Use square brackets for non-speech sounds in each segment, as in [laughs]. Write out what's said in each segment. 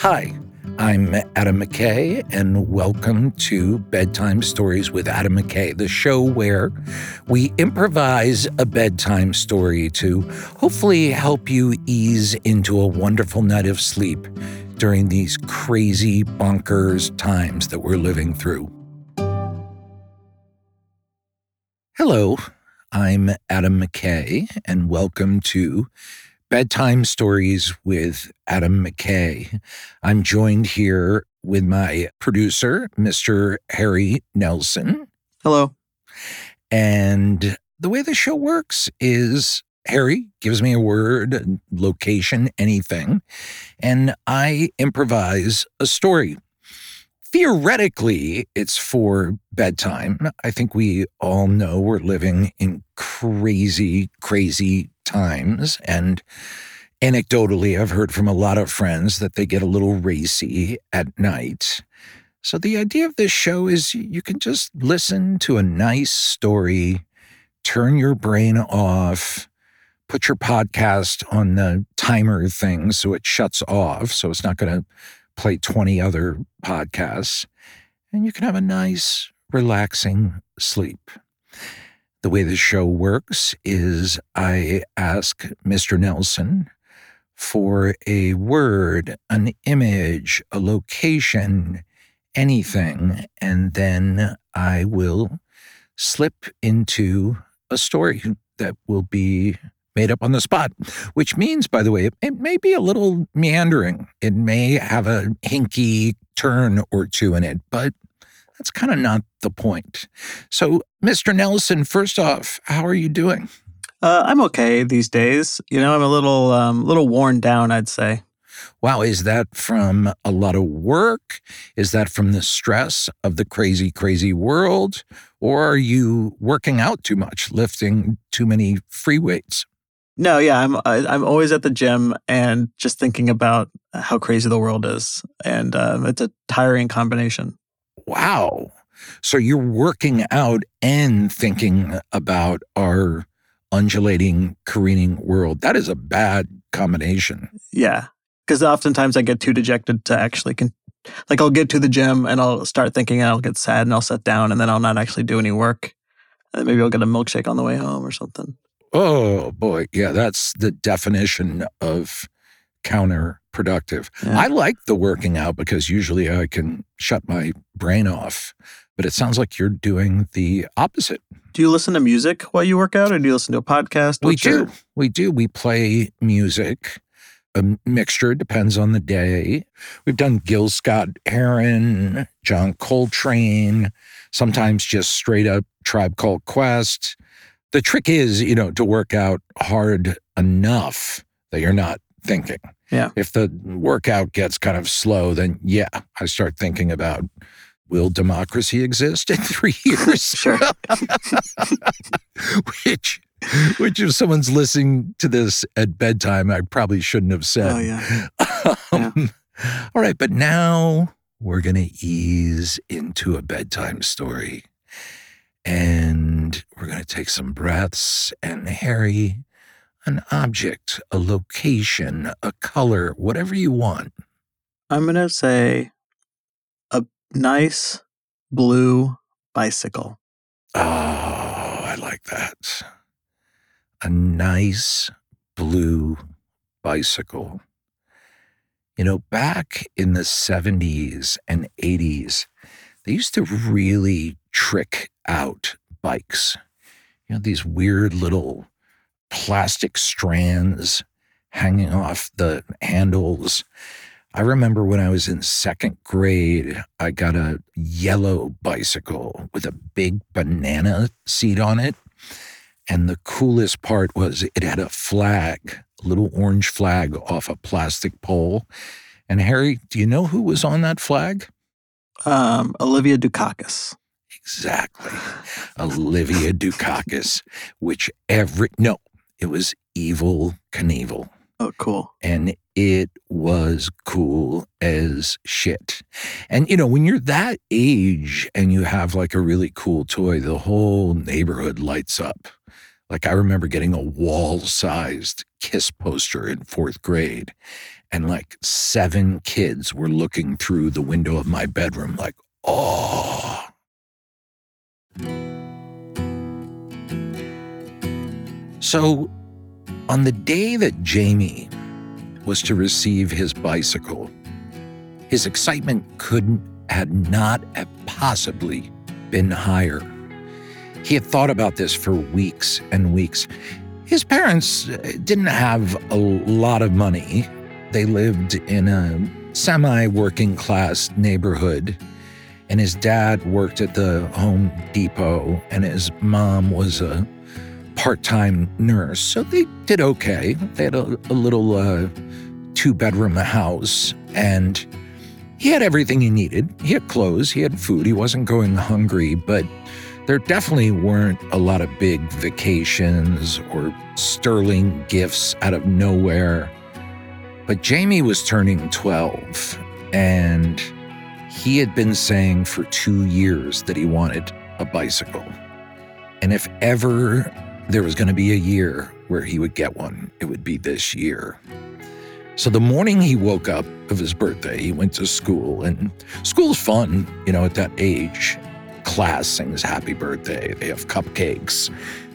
Hi, I'm Adam McKay, and welcome to Bedtime Stories with Adam McKay, the show where we improvise a bedtime story to hopefully help you ease into a wonderful night of sleep during these crazy, bonkers times that we're living through. Hello, I'm Adam McKay, and welcome to Bedtime Stories with Adam McKay. I'm joined here with my producer, Mr. Harry Nelson. Hello. And the way the show works is Harry gives me a word, location, anything, and I improvise a story. Theoretically, it's for bedtime. I think we all know we're living in crazy, crazy times. And anecdotally, I've heard from a lot of friends that they get a little racy at night. So the idea of this show is you can just listen to a nice story, turn your brain off, put your podcast on the timer thing so it shuts off, so it's not going to play 20 other podcasts, and you can have a nice, relaxing sleep. The way the show works is I ask Mr. Nelson for a word, an image, a location, anything, and then I will slip into a story that will be made up on the spot, which means, by the way, it may be a little meandering. It may have a hinky turn or two in it, but that's kind of not the point. So, Mr. Nelson, first off, how are you doing? Uh, I'm okay these days. You know, I'm a little, um, little worn down, I'd say. Wow, is that from a lot of work? Is that from the stress of the crazy, crazy world? Or are you working out too much, lifting too many free weights? No, yeah, I'm I'm always at the gym and just thinking about how crazy the world is, and um, it's a tiring combination. Wow! So you're working out and thinking about our undulating, careening world. That is a bad combination. Yeah, because oftentimes I get too dejected to actually con- like I'll get to the gym and I'll start thinking and I'll get sad and I'll sit down and then I'll not actually do any work. And maybe I'll get a milkshake on the way home or something. Oh boy, yeah, that's the definition of counterproductive. Yeah. I like the working out because usually I can shut my brain off, but it sounds like you're doing the opposite. Do you listen to music while you work out or do you listen to a podcast? What's we do. Your... We do. We play music. A mixture depends on the day. We've done Gil Scott Heron, John Coltrane, sometimes just straight up Tribe Called Quest the trick is, you know, to work out hard enough that you're not thinking. Yeah. If the workout gets kind of slow, then yeah, I start thinking about will democracy exist in [laughs] three [laughs] years? sure. [laughs] which, which if someone's listening to this at bedtime, I probably shouldn't have said. Oh yeah. Um, yeah. All right, but now we're gonna ease into a bedtime story. And we're going to take some breaths. And Harry, an object, a location, a color, whatever you want. I'm going to say a nice blue bicycle. Oh, I like that. A nice blue bicycle. You know, back in the 70s and 80s, they used to really trick out bikes. You know, these weird little plastic strands hanging off the handles. I remember when I was in second grade, I got a yellow bicycle with a big banana seat on it. And the coolest part was it had a flag, a little orange flag off a plastic pole. And Harry, do you know who was on that flag? Um, Olivia Dukakis. Exactly. Olivia Dukakis, which every, no, it was Evel Knievel. Oh, cool. And it was cool as shit. And, you know, when you're that age and you have like a really cool toy, the whole neighborhood lights up. Like I remember getting a wall sized kiss poster in fourth grade. and like seven kids were looking through the window of my bedroom, like, oh. So, on the day that Jamie was to receive his bicycle, his excitement couldn't, had not have possibly been higher. He had thought about this for weeks and weeks. His parents uh, didn't have a lot of money. They lived in a semi working class neighborhood, and his dad worked at the Home Depot, and his mom was a part time nurse. So they did okay. They had a, a little uh, two bedroom house, and he had everything he needed. He had clothes, he had food, he wasn't going hungry, but there definitely weren't a lot of big vacations or sterling gifts out of nowhere. But Jamie was turning 12, and he had been saying for two years that he wanted a bicycle. And if ever there was going to be a year where he would get one, it would be this year. So the morning he woke up of his birthday, he went to school, and school's fun, you know, at that age. Class sings happy birthday, they have cupcakes.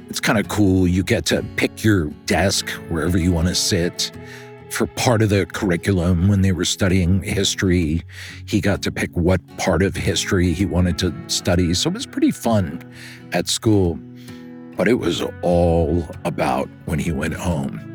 It's kind of cool. You get to pick your desk wherever you want to sit. For part of the curriculum, when they were studying history, he got to pick what part of history he wanted to study. So it was pretty fun at school. But it was all about when he went home.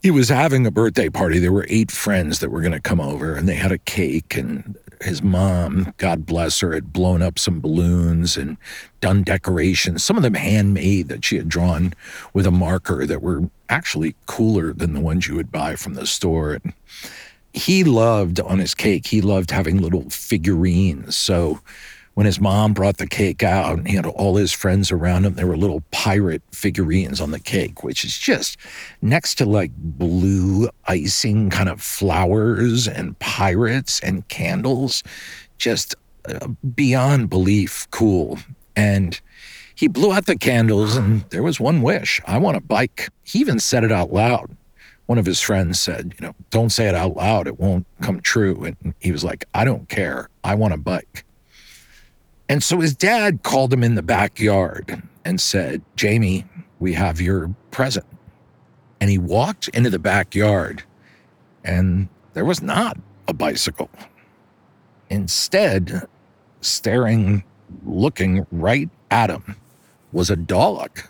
he was having a birthday party. There were eight friends that were going to come over, and they had a cake. And his mom, God bless her, had blown up some balloons and done decorations, some of them handmade that she had drawn with a marker that were actually cooler than the ones you would buy from the store. And he loved on his cake, he loved having little figurines. So when his mom brought the cake out and he had all his friends around him, there were little pirate figurines on the cake, which is just next to like blue icing kind of flowers and pirates and candles, just uh, beyond belief cool. And he blew out the candles and there was one wish I want a bike. He even said it out loud. One of his friends said, You know, don't say it out loud, it won't come true. And he was like, I don't care. I want a bike. And so his dad called him in the backyard and said, Jamie, we have your present. And he walked into the backyard, and there was not a bicycle. Instead, staring, looking right at him, was a dog.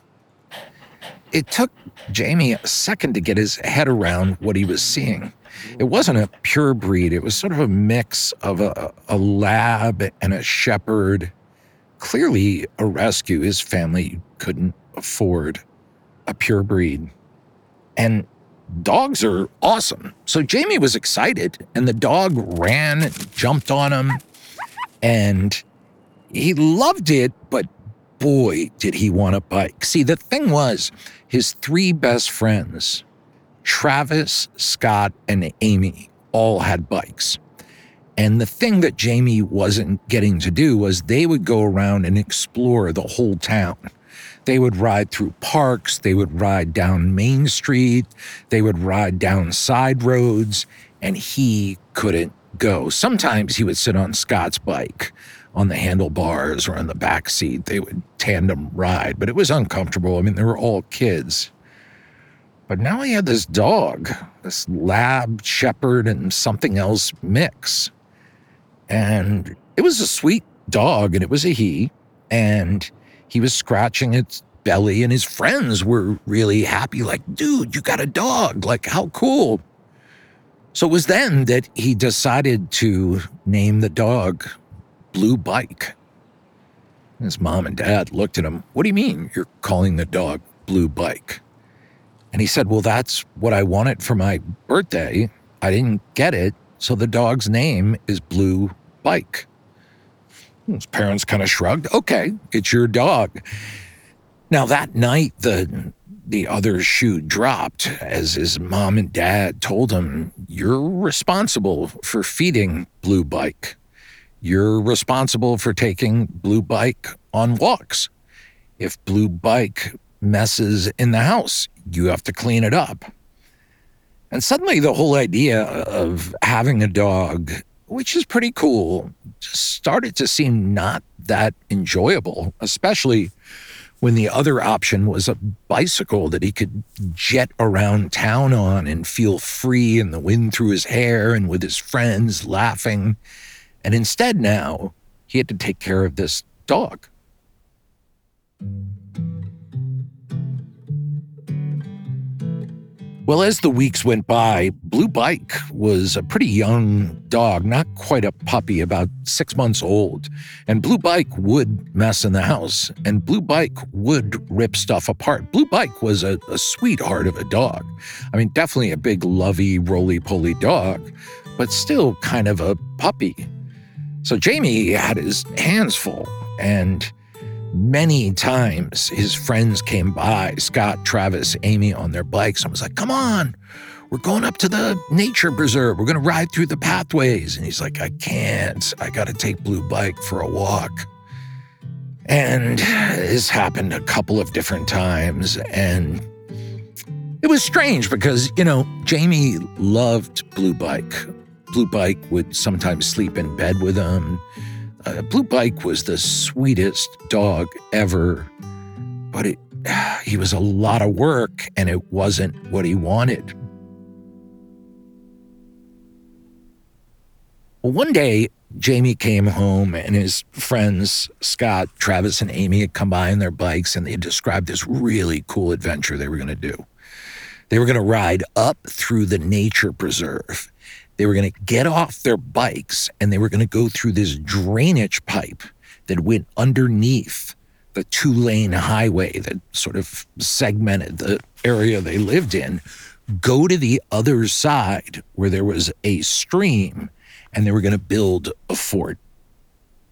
It took Jamie a second to get his head around what he was seeing. It wasn't a pure breed, it was sort of a mix of a, a lab and a shepherd. Clearly, a rescue. His family couldn't afford a pure breed. And dogs are awesome. So Jamie was excited, and the dog ran, jumped on him, and he loved it, but boy, did he want a bike. See, the thing was, his three best friends Travis, Scott, and Amy all had bikes. And the thing that Jamie wasn't getting to do was they would go around and explore the whole town. They would ride through parks, they would ride down Main Street, they would ride down side roads, and he couldn't go. Sometimes he would sit on Scott's bike on the handlebars or on the back seat. They would tandem ride, but it was uncomfortable. I mean, they were all kids. But now he had this dog, this lab shepherd and something else mix. And it was a sweet dog and it was a he. And he was scratching its belly and his friends were really happy like, dude, you got a dog. Like, how cool. So it was then that he decided to name the dog Blue Bike. His mom and dad looked at him. What do you mean you're calling the dog Blue Bike? And he said, Well, that's what I wanted for my birthday. I didn't get it. So the dog's name is Blue Bike. His parents kind of shrugged. Okay, it's your dog. Now, that night, the the other shoe dropped as his mom and dad told him, You're responsible for feeding Blue Bike. You're responsible for taking Blue Bike on walks. If Blue Bike messes in the house. You have to clean it up. And suddenly, the whole idea of having a dog, which is pretty cool, just started to seem not that enjoyable, especially when the other option was a bicycle that he could jet around town on and feel free and the wind through his hair and with his friends laughing. And instead, now he had to take care of this dog. Well, as the weeks went by, Blue Bike was a pretty young dog, not quite a puppy, about six months old. And Blue Bike would mess in the house, and Blue Bike would rip stuff apart. Blue Bike was a, a sweetheart of a dog. I mean, definitely a big, lovey, roly poly dog, but still kind of a puppy. So Jamie had his hands full, and Many times his friends came by, Scott, Travis, Amy on their bikes, and was like, Come on, we're going up to the nature preserve. We're going to ride through the pathways. And he's like, I can't. I got to take Blue Bike for a walk. And this happened a couple of different times. And it was strange because, you know, Jamie loved Blue Bike. Blue Bike would sometimes sleep in bed with him. Uh, Blue Bike was the sweetest dog ever, but it, [sighs] he was a lot of work and it wasn't what he wanted. Well, one day, Jamie came home and his friends, Scott, Travis, and Amy, had come by on their bikes and they described this really cool adventure they were going to do. They were going to ride up through the nature preserve they were going to get off their bikes and they were going to go through this drainage pipe that went underneath the two lane highway that sort of segmented the area they lived in, go to the other side where there was a stream and they were going to build a fort.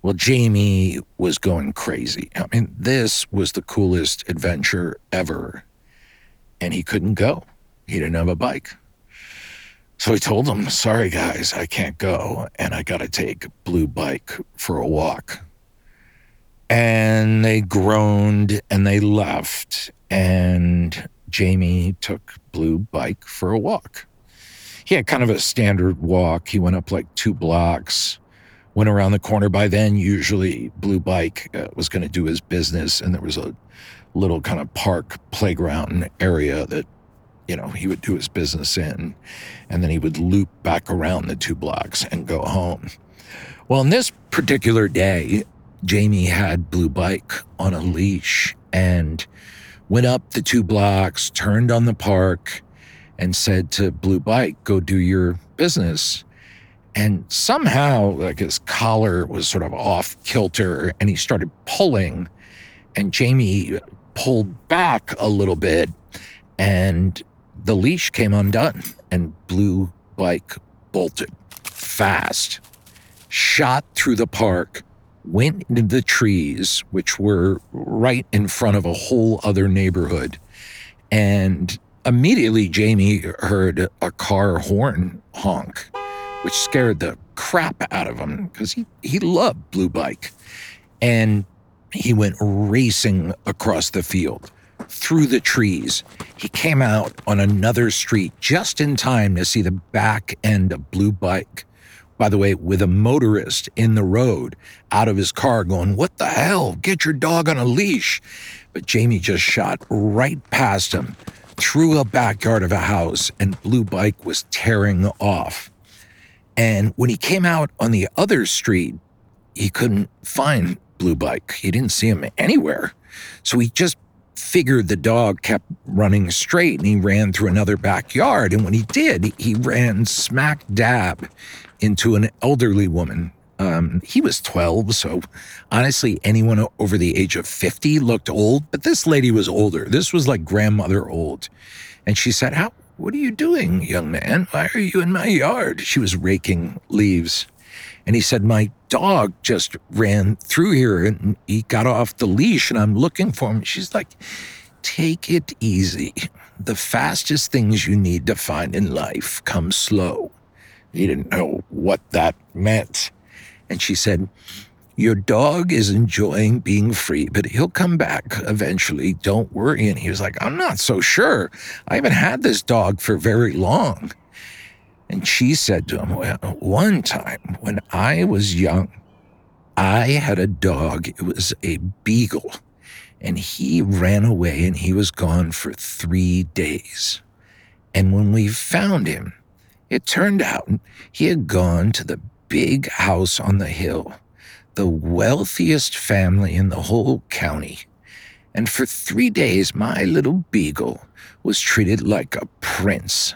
Well, Jamie was going crazy. I mean, this was the coolest adventure ever. And he couldn't go, he didn't have a bike. So I told them, sorry guys, I can't go. And I got to take Blue Bike for a walk. And they groaned and they left. And Jamie took Blue Bike for a walk. He had kind of a standard walk. He went up like two blocks, went around the corner. By then, usually Blue Bike uh, was going to do his business, and there was a little kind of park playground area that you know, he would do his business in, and then he would loop back around the two blocks and go home. Well, on this particular day, Jamie had Blue Bike on a leash and went up the two blocks, turned on the park, and said to Blue Bike, Go do your business. And somehow, like his collar was sort of off kilter and he started pulling, and Jamie pulled back a little bit and the leash came undone and Blue Bike bolted fast, shot through the park, went into the trees, which were right in front of a whole other neighborhood. And immediately, Jamie heard a car horn honk, which scared the crap out of him because he, he loved Blue Bike. And he went racing across the field through the trees. He came out on another street just in time to see the back end of Blue Bike. By the way, with a motorist in the road out of his car going, What the hell? Get your dog on a leash. But Jamie just shot right past him through a backyard of a house, and Blue Bike was tearing off. And when he came out on the other street, he couldn't find Blue Bike. He didn't see him anywhere. So he just figured the dog kept running straight and he ran through another backyard. And when he did, he ran smack dab into an elderly woman. Um, he was 12, so honestly, anyone over the age of 50 looked old, but this lady was older. This was like grandmother old. And she said, How, what are you doing, young man? Why are you in my yard? She was raking leaves. And he said, My dog just ran through here and he got off the leash and I'm looking for him. She's like, Take it easy. The fastest things you need to find in life come slow. He didn't know what that meant. And she said, Your dog is enjoying being free, but he'll come back eventually. Don't worry. And he was like, I'm not so sure. I haven't had this dog for very long. And she said to him, Well, one time when I was young, I had a dog. It was a beagle. And he ran away and he was gone for three days. And when we found him, it turned out he had gone to the big house on the hill the wealthiest family in the whole county. And for three days, my little beagle was treated like a prince.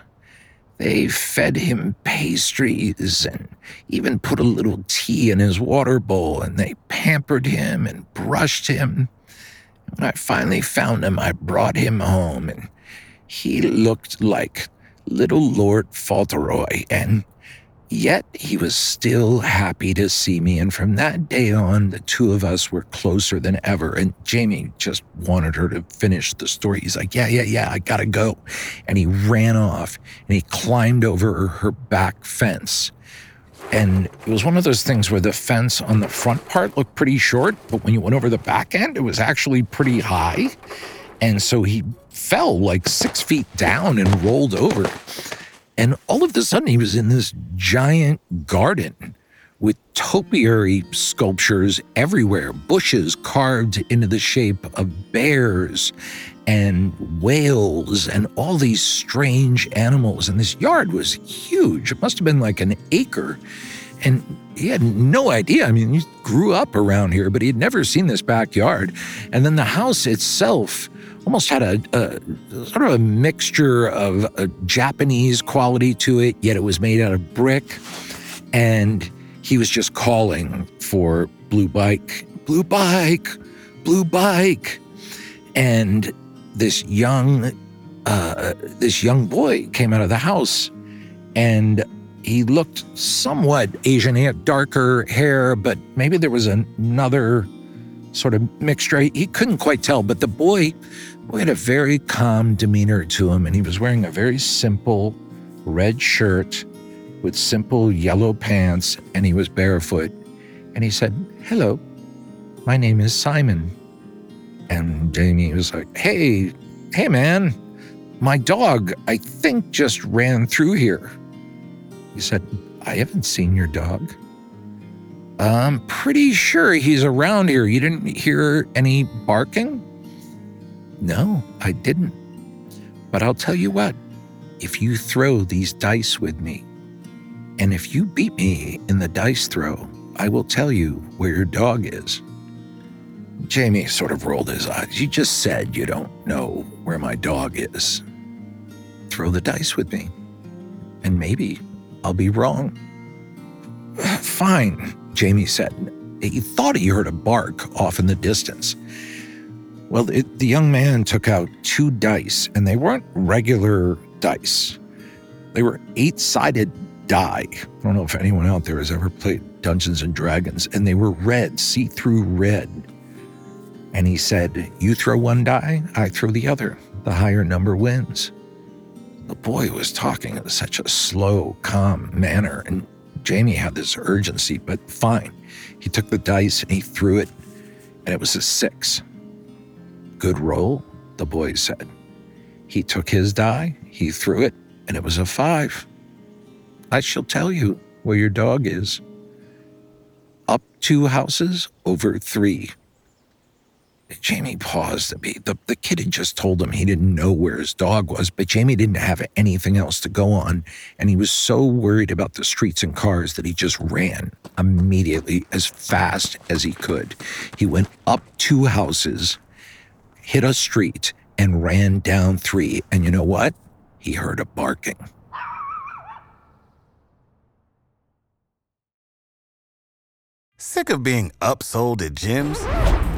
They fed him pastries and even put a little tea in his water bowl, and they pampered him and brushed him. When I finally found him, I brought him home, and he looked like little Lord Fauntleroy, and Yet he was still happy to see me, and from that day on, the two of us were closer than ever. And Jamie just wanted her to finish the story. He's like, Yeah, yeah, yeah, I gotta go. And he ran off and he climbed over her back fence. And it was one of those things where the fence on the front part looked pretty short, but when you went over the back end, it was actually pretty high. And so he fell like six feet down and rolled over. And all of a sudden, he was in this giant garden with topiary sculptures everywhere, bushes carved into the shape of bears and whales and all these strange animals. And this yard was huge. It must have been like an acre. And he had no idea. I mean, he grew up around here, but he had never seen this backyard. And then the house itself almost had a, a, sort of a mixture of a Japanese quality to it, yet it was made out of brick. And he was just calling for blue bike, blue bike, blue bike. And this young, uh, this young boy came out of the house and he looked somewhat Asian. He had darker hair, but maybe there was another sort of mixture. He couldn't quite tell, but the boy, boy had a very calm demeanor to him, and he was wearing a very simple red shirt with simple yellow pants, and he was barefoot. And he said, Hello, my name is Simon. And Jamie was like, Hey, hey, man, my dog, I think, just ran through here. He said, I haven't seen your dog. I'm pretty sure he's around here. You didn't hear any barking? No, I didn't. But I'll tell you what if you throw these dice with me, and if you beat me in the dice throw, I will tell you where your dog is. Jamie sort of rolled his eyes. You just said you don't know where my dog is. Throw the dice with me, and maybe I'll be wrong. Fine, Jamie said. He thought he heard a bark off in the distance. Well, it, the young man took out two dice, and they weren't regular dice. They were eight sided die. I don't know if anyone out there has ever played Dungeons and Dragons, and they were red, see through red. And he said, You throw one die, I throw the other. The higher number wins. The boy was talking in such a slow, calm manner, and Jamie had this urgency, but fine. He took the dice and he threw it, and it was a six. Good roll, the boy said. He took his die, he threw it, and it was a five. I shall tell you where your dog is. Up two houses, over three. Jamie paused a. The, the kid had just told him he didn't know where his dog was, but Jamie didn't have anything else to go on. And he was so worried about the streets and cars that he just ran immediately as fast as he could. He went up two houses, hit a street, and ran down three. And you know what? He heard a barking. Sick of being upsold at gyms?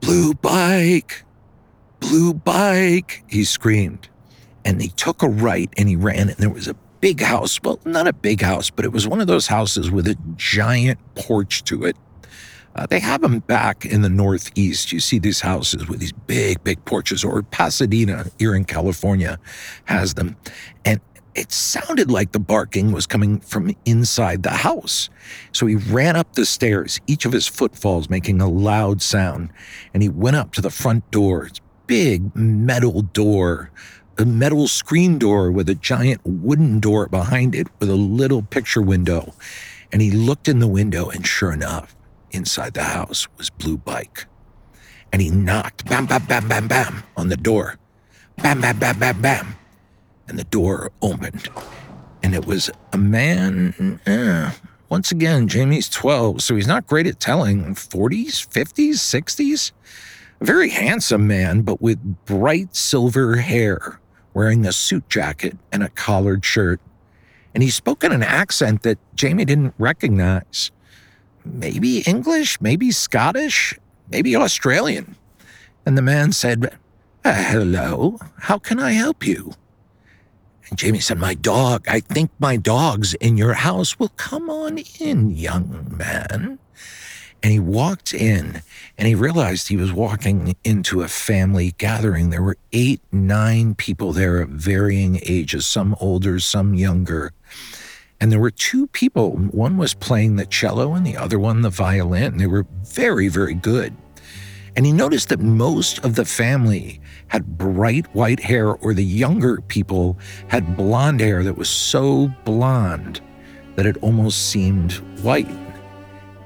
Blue bike! Blue bike! He screamed. And he took a right and he ran, and there was a big house. Well, not a big house, but it was one of those houses with a giant porch to it. Uh, they have them back in the Northeast. You see these houses with these big, big porches, or Pasadena here in California has them. And it sounded like the barking was coming from inside the house. So he ran up the stairs, each of his footfalls making a loud sound, and he went up to the front door. It's big metal door, a metal screen door with a giant wooden door behind it with a little picture window. And he looked in the window, and sure enough, inside the house was Blue Bike. And he knocked, bam, bam, bam, bam, bam, on the door. Bam, bam, bam, bam, bam. And the door opened. And it was a man, eh, once again, Jamie's 12, so he's not great at telling 40s, 50s, 60s. A very handsome man, but with bright silver hair, wearing a suit jacket and a collared shirt. And he spoke in an accent that Jamie didn't recognize maybe English, maybe Scottish, maybe Australian. And the man said, uh, Hello, how can I help you? And Jamie said, My dog, I think my dog's in your house. Well, come on in, young man. And he walked in and he realized he was walking into a family gathering. There were eight, nine people there of varying ages, some older, some younger. And there were two people. One was playing the cello and the other one the violin. They were very, very good. And he noticed that most of the family had bright white hair, or the younger people had blonde hair that was so blonde that it almost seemed white.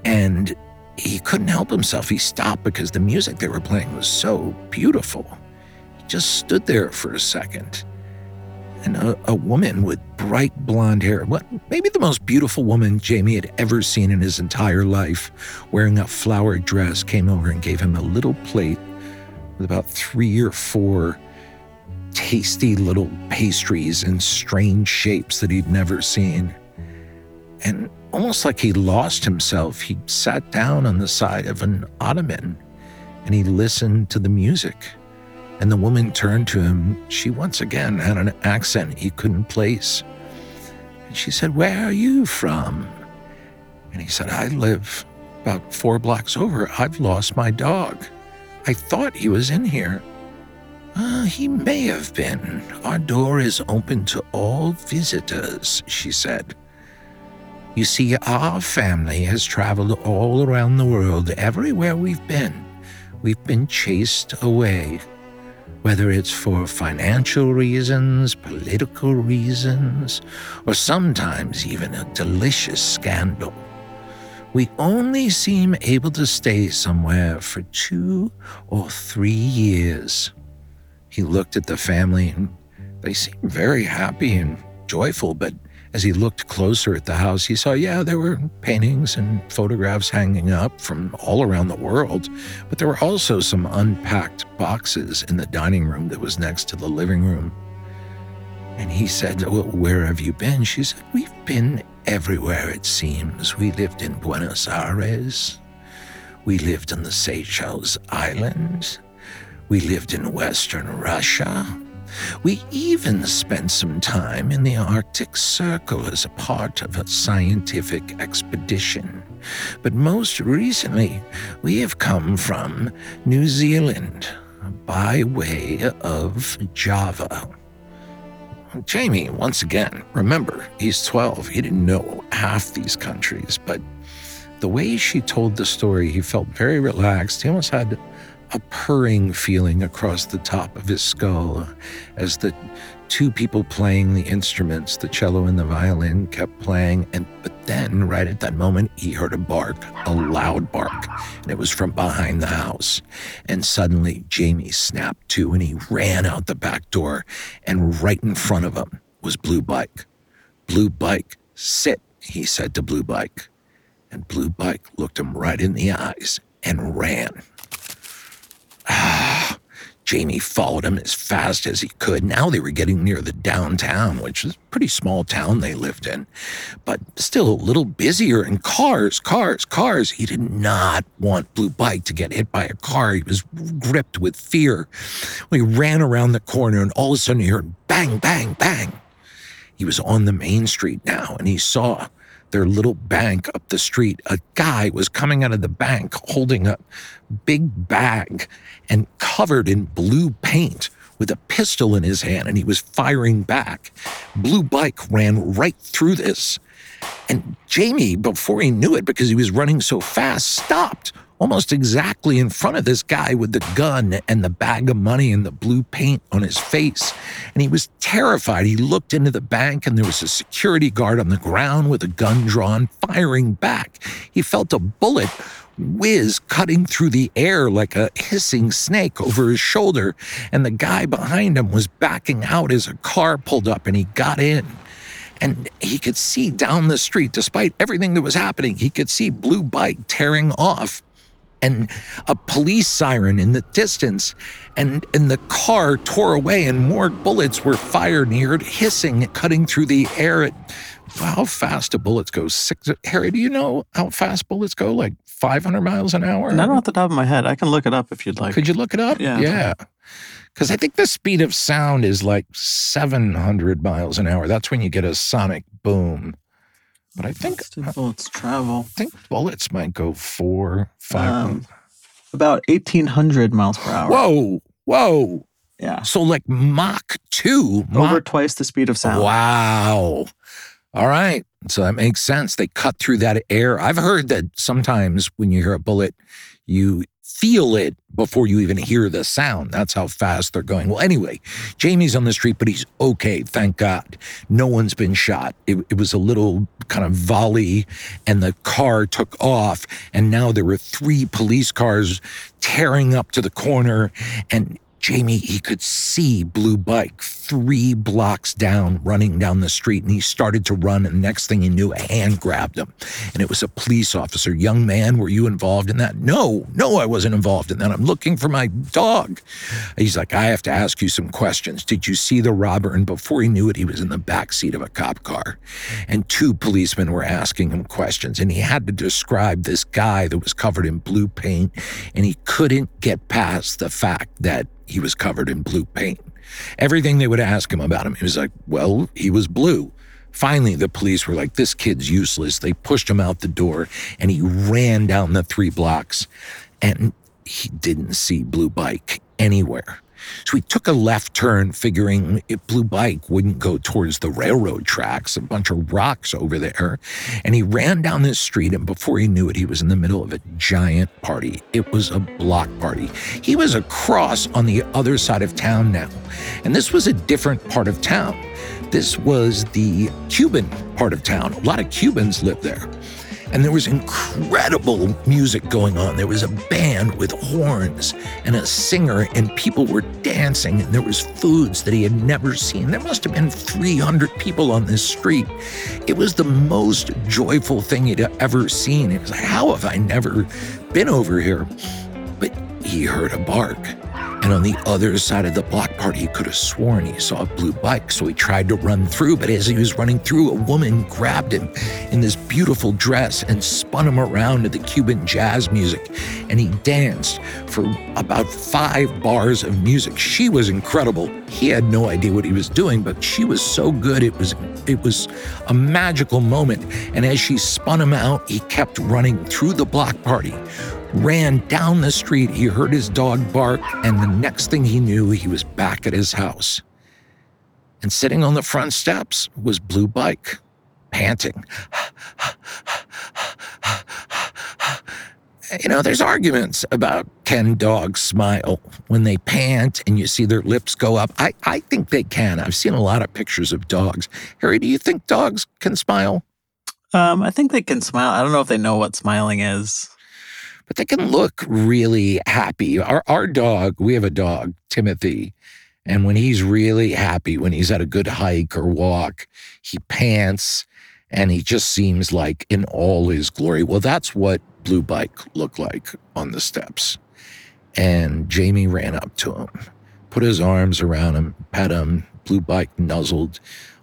And he couldn't help himself. He stopped because the music they were playing was so beautiful. He just stood there for a second and a, a, woman with bright blonde hair, what maybe the most beautiful woman Jamie had ever seen in his entire life, wearing a flowered dress, came over and gave him a little plate with about three or four tasty little pastries in strange shapes that he'd never seen. And almost like he lost himself, he sat down on the side of an ottoman and he listened to the music. And the woman turned to him. She once again had an accent he couldn't place. And she said, Where are you from? And he said, I live about four blocks over. I've lost my dog. I thought he was in here. Uh, he may have been. Our door is open to all visitors, she said. You see, our family has traveled all around the world. Everywhere we've been, we've been chased away whether it's for financial reasons, political reasons, or sometimes even a delicious scandal. We only seem able to stay somewhere for two or three years. He looked at the family and they seemed very happy and joyful, but as he looked closer at the house, he saw, yeah, there were paintings and photographs hanging up from all around the world, but there were also some unpacked boxes in the dining room that was next to the living room. And he said, well, Where have you been? She said, We've been everywhere, it seems. We lived in Buenos Aires. We lived on the Seychelles Islands. We lived in Western Russia. We even spent some time in the Arctic Circle as a part of a scientific expedition. But most recently, we have come from New Zealand by way of Java. Jamie, once again, remember, he's 12. He didn't know half these countries, but the way she told the story, he felt very relaxed. He almost had a purring feeling across the top of his skull as the two people playing the instruments, the cello and the violin, kept playing. And but then, right at that moment, he heard a bark, a loud bark, and it was from behind the house. And suddenly, Jamie snapped to, and he ran out the back door. And right in front of him was Blue Bike. Blue Bike, sit, he said to Blue Bike. And Blue Bike looked him right in the eyes and ran. [sighs] Jamie followed him as fast as he could. Now they were getting near the downtown, which is a pretty small town they lived in, but still a little busier. And cars, cars, cars. He did not want Blue Bike to get hit by a car. He was gripped with fear. He ran around the corner, and all of a sudden he heard bang, bang, bang. He was on the main street now, and he saw their little bank up the street. A guy was coming out of the bank holding a big bag and covered in blue paint with a pistol in his hand, and he was firing back. Blue Bike ran right through this. And Jamie, before he knew it, because he was running so fast, stopped almost exactly in front of this guy with the gun and the bag of money and the blue paint on his face. And he was terrified. He looked into the bank and there was a security guard on the ground with a gun drawn, firing back. He felt a bullet whiz cutting through the air like a hissing snake over his shoulder. And the guy behind him was backing out as a car pulled up and he got in. And he could see down the street, despite everything that was happening, he could see Blue Bike tearing off and a police siren in the distance. And, and the car tore away, and more bullets were fired. And he heard hissing cutting through the air. At, how fast do bullets go? Six, Harry, do you know how fast bullets go? Like 500 miles an hour? Not off the top of my head. I can look it up if you'd like. Could you look it up? Yeah. Yeah. Because I think the speed of sound is like 700 miles an hour. That's when you get a sonic boom. But I think bullets travel. I think bullets might go four, five. Um, about 1,800 miles per hour. whoa, whoa. Yeah. So like Mach 2. Over twice the speed of sound. wow. All right. So that makes sense. They cut through that air. I've heard that sometimes when you hear a bullet, you feel it before you even hear the sound. That's how fast they're going. Well, anyway, Jamie's on the street, but he's okay, thank God. No one's been shot. It, it was a little kind of volley, and the car took off, and now there were three police cars tearing up to the corner, and Jamie, he could see Blue Bike three blocks down, running down the street, and he started to run. And next thing he knew, a hand grabbed him, and it was a police officer. Young man, were you involved in that? No, no, I wasn't involved in that. I'm looking for my dog. He's like, I have to ask you some questions. Did you see the robber? And before he knew it, he was in the back seat of a cop car, and two policemen were asking him questions, and he had to describe this guy that was covered in blue paint, and he couldn't get past the fact that he was covered in blue paint. Everything they would ask him about him, he was like, well, he was blue. Finally, the police were like, this kid's useless. They pushed him out the door and he ran down the three blocks and he didn't see Blue Bike anywhere. So he took a left turn, figuring if Blue Bike wouldn't go towards the railroad tracks, a bunch of rocks over there. And he ran down this street, and before he knew it, he was in the middle of a giant party. It was a block party. He was across on the other side of town now. And this was a different part of town. This was the Cuban part of town. A lot of Cubans lived there. And there was incredible music going on. There was a band with horns and a singer, and people were dancing, and there was foods that he had never seen. There must have been 300 people on this street. It was the most joyful thing he'd ever seen. It was like, how have I never been over here? But he heard a bark. And on the other side of the block party, he could have sworn he saw a blue bike. So he tried to run through, but as he was running through, a woman grabbed him in this beautiful dress and spun him around to the Cuban jazz music. And he danced for about five bars of music. She was incredible. He had no idea what he was doing, but she was so good. It was it was a magical moment. And as she spun him out, he kept running through the block party ran down the street. He heard his dog bark, and the next thing he knew, he was back at his house. And sitting on the front steps was Blue Bike, panting. You know, there's arguments about can dogs smile when they pant and you see their lips go up. I, I think they can. I've seen a lot of pictures of dogs. Harry, do you think dogs can smile? Um, I think they can smile. I don't know if they know what smiling is. But they can look really happy. Our, our dog, we have a dog, Timothy, and when he's really happy, when he's at a good hike or walk, he pants and he just seems like in all his glory. Well, that's what Blue Bike looked like on the steps. And Jamie ran up to him, put his arms around him, pet him, blue bike nuzzled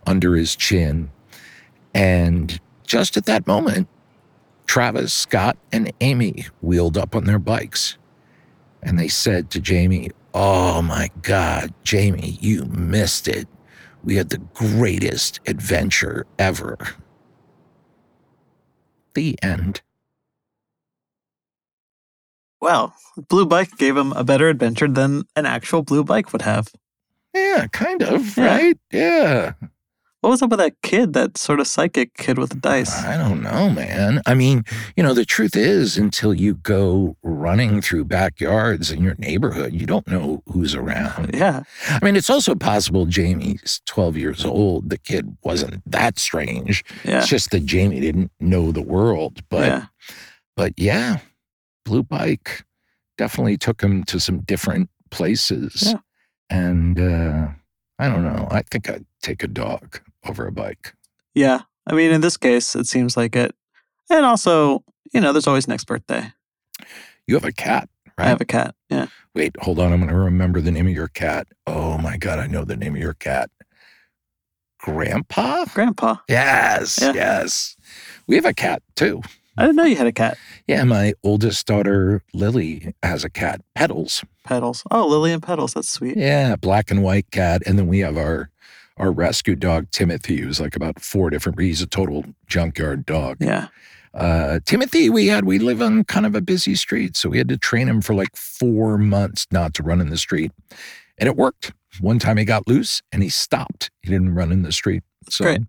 under his chin. And just at that moment, Travis, Scott, and Amy wheeled up on their bikes. And they said to Jamie, Oh my God, Jamie, you missed it. We had the greatest adventure ever. The end. Well, blue bike gave him a better adventure than an actual blue bike would have. Yeah, kind of, Yeah. right? Yeah. What was up with that kid, that sort of psychic kid with the dice? I don't know, man. I mean, you know, the truth is, until you go running through backyards in your neighborhood, you don't know who's around. [laughs] Yeah, I mean, it's also possible Jamie's 12 years old. The kid wasn't that strange. yeah, It's just that Jamie didn't know the world. But, yeah. but yeah, Blue Bike definitely took him to some different places. Yeah. And uh, I don't know. I think I'd take a dog over a bike. Yeah. I mean, in this case, it seems like it. And also, you know, there's always next birthday. You have a cat, right? I have a cat. Yeah. Wait, hold on. I'm going to remember the name of your cat. Oh my God, I know the name of your cat. Grandpa? Grandpa. Yes, Yeah. yes. We have a cat too. I didn't know you had a cat. Yeah, my oldest daughter, Lily, has a cat, Petals. Petals. Oh, Lily and Petals. That's sweet. Yeah, black and white cat. And then we have our our rescue dog, Timothy, who's like about four different, he's a total junkyard dog. Yeah. Uh, Timothy, we had, we live on kind of a busy street. So we had to train him for like four months not to run in the street. And it worked. One time he got loose and he stopped. He didn't run in the street. So, great.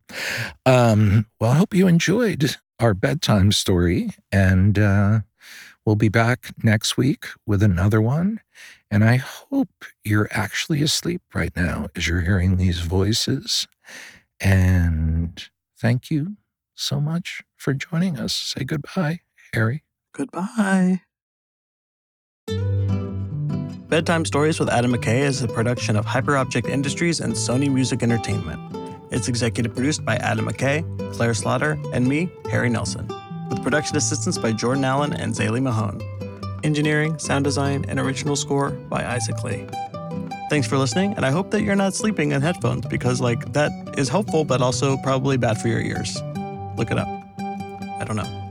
Um, well, I hope you enjoyed our bedtime story. And uh, we'll be back next week with another one. And I hope you're actually asleep right now as you're hearing these voices. And thank you so much for joining us. Say goodbye, Harry. Goodbye. Bedtime Stories with Adam McKay is a production of Hyperobject Industries and Sony Music Entertainment. It's executive produced by Adam McKay, Claire Slaughter, and me, Harry Nelson, with production assistance by Jordan Allen and Zaylee Mahone. Engineering, sound design, and original score by Isaac Lee. Thanks for listening, and I hope that you're not sleeping in headphones because, like, that is helpful, but also probably bad for your ears. Look it up. I don't know.